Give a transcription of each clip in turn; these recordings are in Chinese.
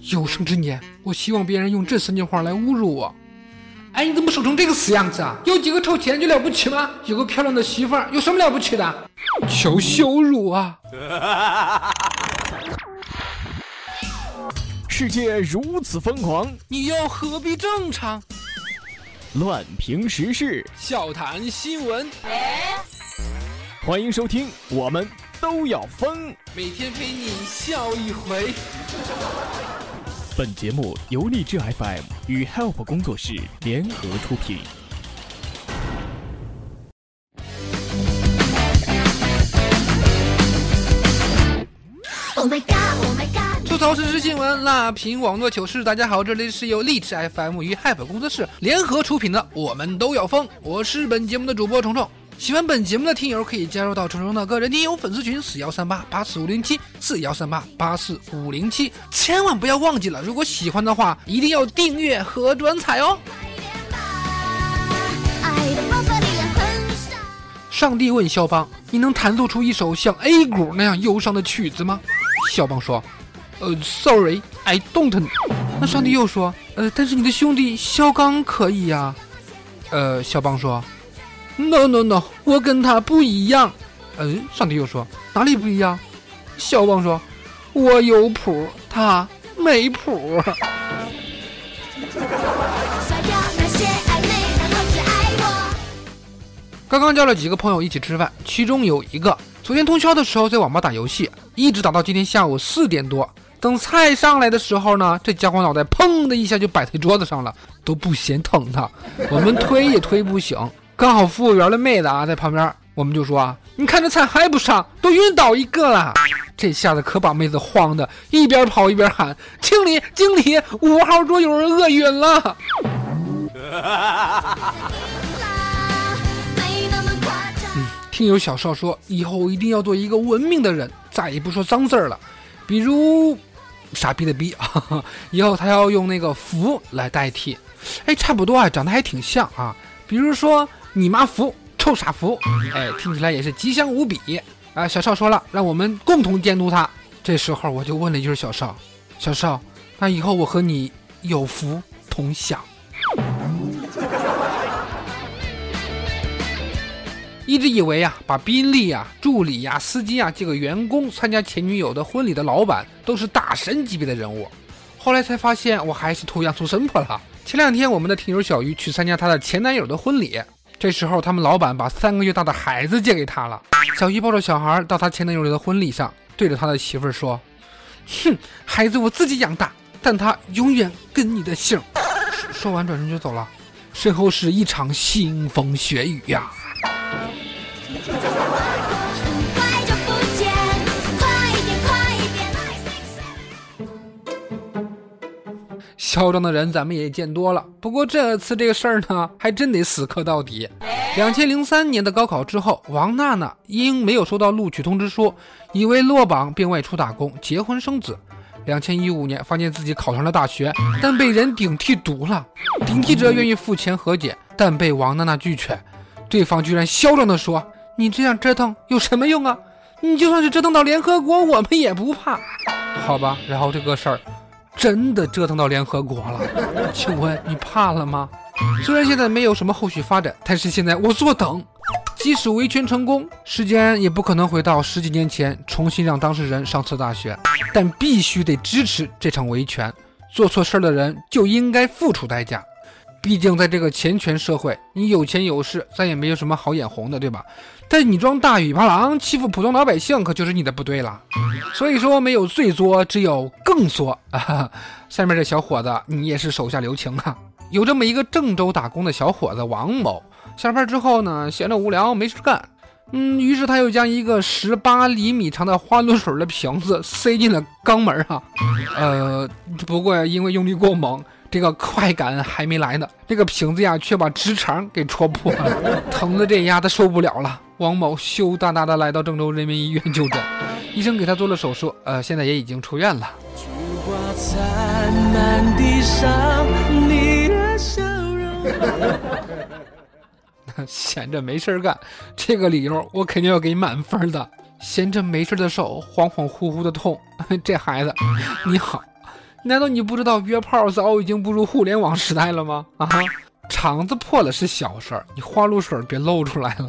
有生之年，我希望别人用这三句话来侮辱我。哎，你怎么瘦成这个死样子啊？有几个臭钱就了不起吗？有个漂亮的媳妇儿有什么了不起的？求羞辱啊！世界如此疯狂，你又何必正常？乱评时事，笑谈新闻，欢迎收听，我们都要疯。每天陪你笑一回。本节目由荔枝 FM 与 Help 工作室联合出品。Oh my god, oh my god！吐槽时事新闻，辣评网络糗事。大家好，这里是由荔枝 FM 与 Help 工作室联合出品的《我们都要疯》，我是本节目的主播虫虫。喜欢本节目的听友可以加入到虫虫的个人听友粉丝群四幺三八八四五零七四幺三八八四五零七，千万不要忘记了，如果喜欢的话，一定要订阅和转采哦。上帝问肖邦：“你能弹奏出一首像 A 股那样忧伤的曲子吗？”肖邦说：“呃，Sorry, I don't。”那上帝又说：“呃，但是你的兄弟肖刚可以呀。”呃，肖邦说。No no no，我跟他不一样。嗯，上帝又说哪里不一样？小王说：“我有谱，他没谱。”刚刚叫了几个朋友一起吃饭，其中有一个昨天通宵的时候在网吧打游戏，一直打到今天下午四点多。等菜上来的时候呢，这家伙脑袋砰的一下就摆在桌子上了，都不嫌疼他。我们推也推不醒。刚好服务员的妹子啊在旁边，我们就说啊，你看这菜还不上，都晕倒一个了。这下子可把妹子慌的，一边跑一边喊：“经理，经理，五号桌有人饿晕了。”嗯，听友小少说，以后一定要做一个文明的人，再也不说脏字了，比如傻逼的逼啊，以后他要用那个福来代替。哎，差不多啊，长得还挺像啊，比如说。你妈服，臭傻福，哎，听起来也是吉祥无比啊！小少说了，让我们共同监督他。这时候我就问了一句：“小少，小少，那以后我和你有福同享？”一直以为呀，把宾利呀、助理呀、司机呀这个员工参加前女友的婚礼的老板都是大神级别的人物，后来才发现我还是图样出身破了。前两天我们的听友小鱼去参加她的前男友的婚礼。这时候，他们老板把三个月大的孩子借给他了。小鱼抱着小孩到他前男友的婚礼上，对着他的媳妇儿说：“哼，孩子我自己养大，但他永远跟你的姓。”说完转身就走了，身后是一场腥风血雨呀。嚣张的人咱们也见多了，不过这次这个事儿呢，还真得死磕到底。两千零三年的高考之后，王娜娜因没有收到录取通知书，以为落榜，便外出打工、结婚生子。两千一五年，发现自己考上了大学，但被人顶替读了。顶替者愿意付钱和解，但被王娜娜拒绝。对方居然嚣张地说：“你这样折腾有什么用啊？你就算是折腾到联合国，我们也不怕。”好吧，然后这个事儿。真的折腾到联合国了，请问你怕了吗？虽然现在没有什么后续发展，但是现在我坐等。即使维权成功，时间也不可能回到十几年前重新让当事人上次大学，但必须得支持这场维权。做错事儿的人就应该付出代价。毕竟在这个钱权社会，你有钱有势，咱也没有什么好眼红的，对吧？但你装大尾巴狼欺负普通老百姓，可就是你的不对了。所以说，没有最作，只有更作啊！下面这小伙子，你也是手下留情啊！有这么一个郑州打工的小伙子王某，下班之后呢，闲着无聊没事干，嗯，于是他又将一个十八厘米长的花露水的瓶子塞进了肛门啊，呃，不过因为用力过猛。这个快感还没来呢，这个瓶子呀却把直肠给戳破了，疼的这丫的受不了了。王某羞答答的来到郑州人民医院就诊，医生给他做了手术，呃，现在也已经出院了。闲着没事干，这个理由我肯定要给满分的。闲着没事的手恍恍惚惚的痛。这孩子，你好，难道你不知道约炮早已经步入互联网时代了吗？啊哈，肠子破了是小事儿，你花露水别露出来了。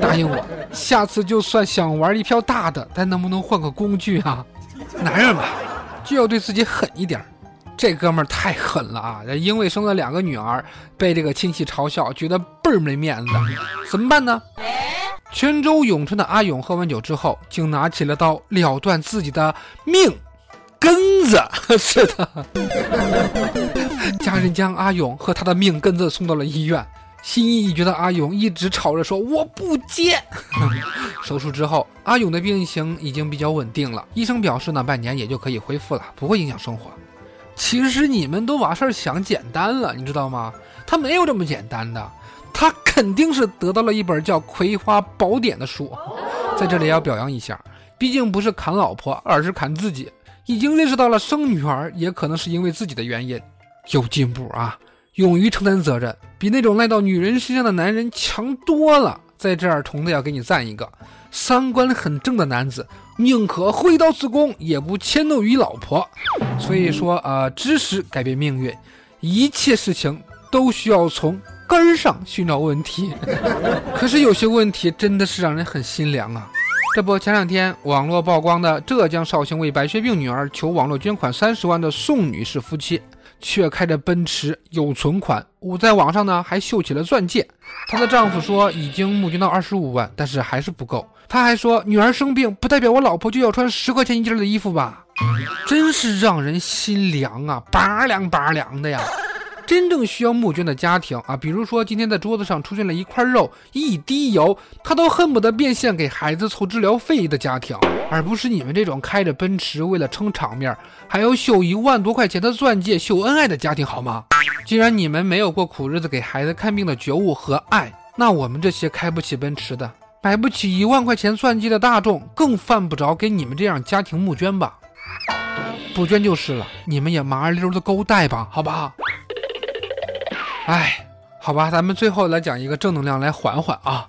答应我，下次就算想玩一票大的，咱能不能换个工具啊？男人嘛，就要对自己狠一点。这哥们儿太狠了啊！因为生了两个女儿，被这个亲戚嘲笑，觉得倍儿没面子，怎么办呢？泉州永春的阿勇喝完酒之后，竟拿起了刀了断自己的命根子。是的，家人将阿勇和他的命根子送到了医院。心意已决的阿勇一直吵着说：“我不接。”手术之后，阿勇的病情已经比较稳定了，医生表示呢，半年也就可以恢复了，不会影响生活。其实你们都把事儿想简单了，你知道吗？他没有这么简单的。他肯定是得到了一本叫《葵花宝典》的书，在这里要表扬一下，毕竟不是砍老婆，而是砍自己。已经认识到了生女儿也可能是因为自己的原因，有进步啊！勇于承担责任，比那种赖到女人身上的男人强多了。在这儿，虫子要给你赞一个，三观很正的男子，宁可挥刀自宫，也不迁怒于老婆。所以说，呃，知识改变命运，一切事情都需要从。根儿上寻找问题，可是有些问题真的是让人很心凉啊！这不，前两天网络曝光的浙江绍兴为白血病女儿求网络捐款三十万的宋女士夫妻，却开着奔驰，有存款，我在网上呢还秀起了钻戒。她的丈夫说已经募捐到二十五万，但是还是不够。他还说，女儿生病不代表我老婆就要穿十块钱一件的衣服吧？真是让人心凉啊，拔凉拔凉的呀！真正需要募捐的家庭啊，比如说今天在桌子上出现了一块肉、一滴油，他都恨不得变现给孩子凑治疗费的家庭，而不是你们这种开着奔驰为了撑场面，还要秀一万多块钱的钻戒秀恩爱的家庭，好吗？既然你们没有过苦日子给孩子看病的觉悟和爱，那我们这些开不起奔驰的、买不起一万块钱钻戒的大众，更犯不着给你们这样家庭募捐吧？不捐就是了，你们也麻溜的勾带吧，好不好？哎，好吧，咱们最后来讲一个正能量，来缓缓啊。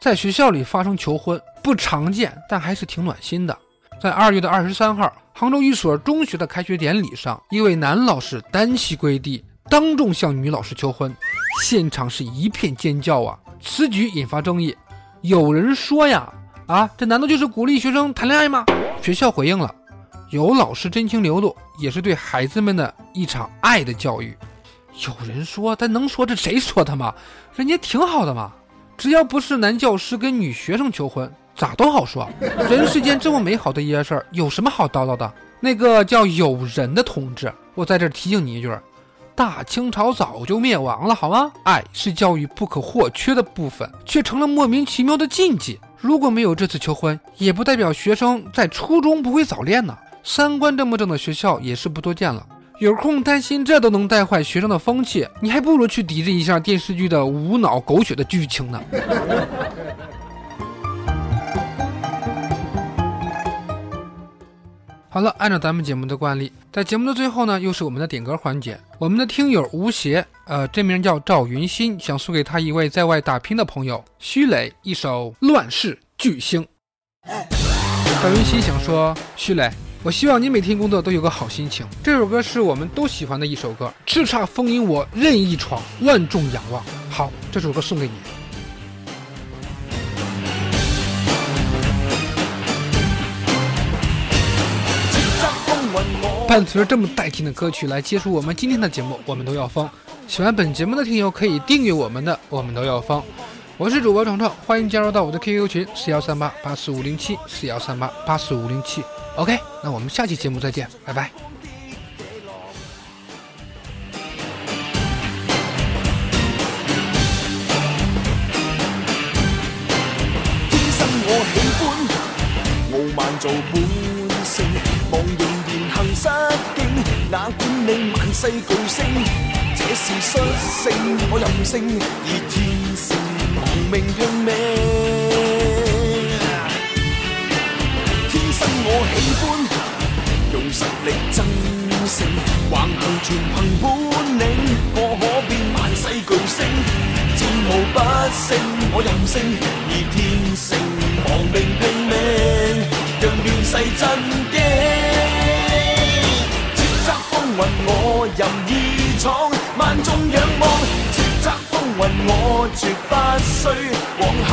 在学校里发生求婚不常见，但还是挺暖心的。在二月的二十三号，杭州一所中学的开学典礼上，一位男老师单膝跪地，当众向女老师求婚，现场是一片尖叫啊！此举引发争议，有人说呀，啊，这难道就是鼓励学生谈恋爱吗？学校回应了，有老师真情流露，也是对孩子们的一场爱的教育。有人说，但能说这谁说的吗？人家挺好的嘛，只要不是男教师跟女学生求婚，咋都好说。人世间这么美好的一件事儿，有什么好叨叨的？那个叫有人的同志，我在这提醒你一句：大清朝早就灭亡了，好吗？爱是教育不可或缺的部分，却成了莫名其妙的禁忌。如果没有这次求婚，也不代表学生在初中不会早恋呢。三观这么正的学校也是不多见了。有空担心这都能带坏学生的风气，你还不如去抵制一下电视剧的无脑狗血的剧情呢。好了，按照咱们节目的惯例，在节目的最后呢，又是我们的点歌环节。我们的听友吴邪，呃，真名叫赵云新，想送给他一位在外打拼的朋友徐磊一首《乱世巨星》。赵云新想说，徐磊。我希望你每天工作都有个好心情。这首歌是我们都喜欢的一首歌，叱咤风云我任意闯，万众仰望。好，这首歌送给你。伴随着这么带劲的歌曲来结束我们今天的节目，我们都要疯。喜欢本节目的听友可以订阅我们的，我们都要疯。我是主播闯闯，欢迎加入到我的 QQ 群四幺三八八四五零七四幺三八八四五零七。OK，那我们下期节目再见，拜拜。天生我喜欢傲慢做本性，望仍然行失敬，哪管你万世巨星，这是率性，我任性，以天性亡命拼命。我喜欢实力争胜，横行全凭本领，我可变万世巨星，战无不胜。我任性，而天性亡命拼命。让乱世震惊。叱咤风云我任意闯，万众仰望。叱咤风云我绝不需往后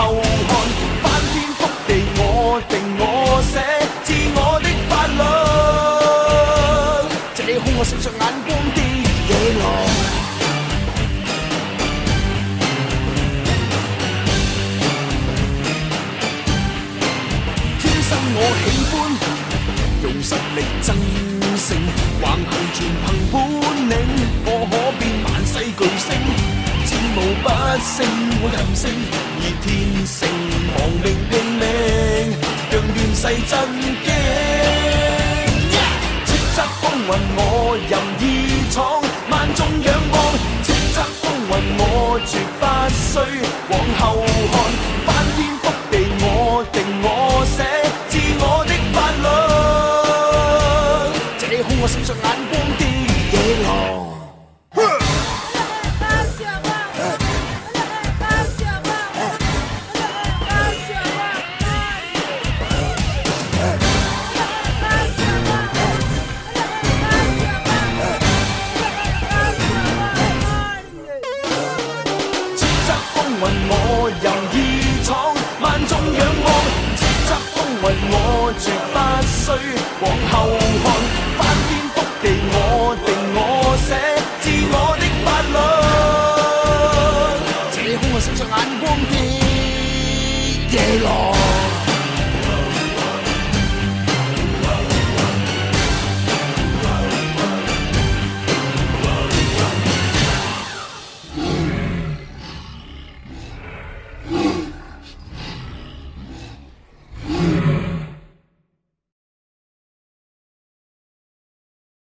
真性横行全凭本领，我可变万世巨星，战无不胜，我任性而天性亡命拼命，让乱世震惊。叱咤风云我任意闯，万众仰望。叱咤风云我绝不需往后野狼。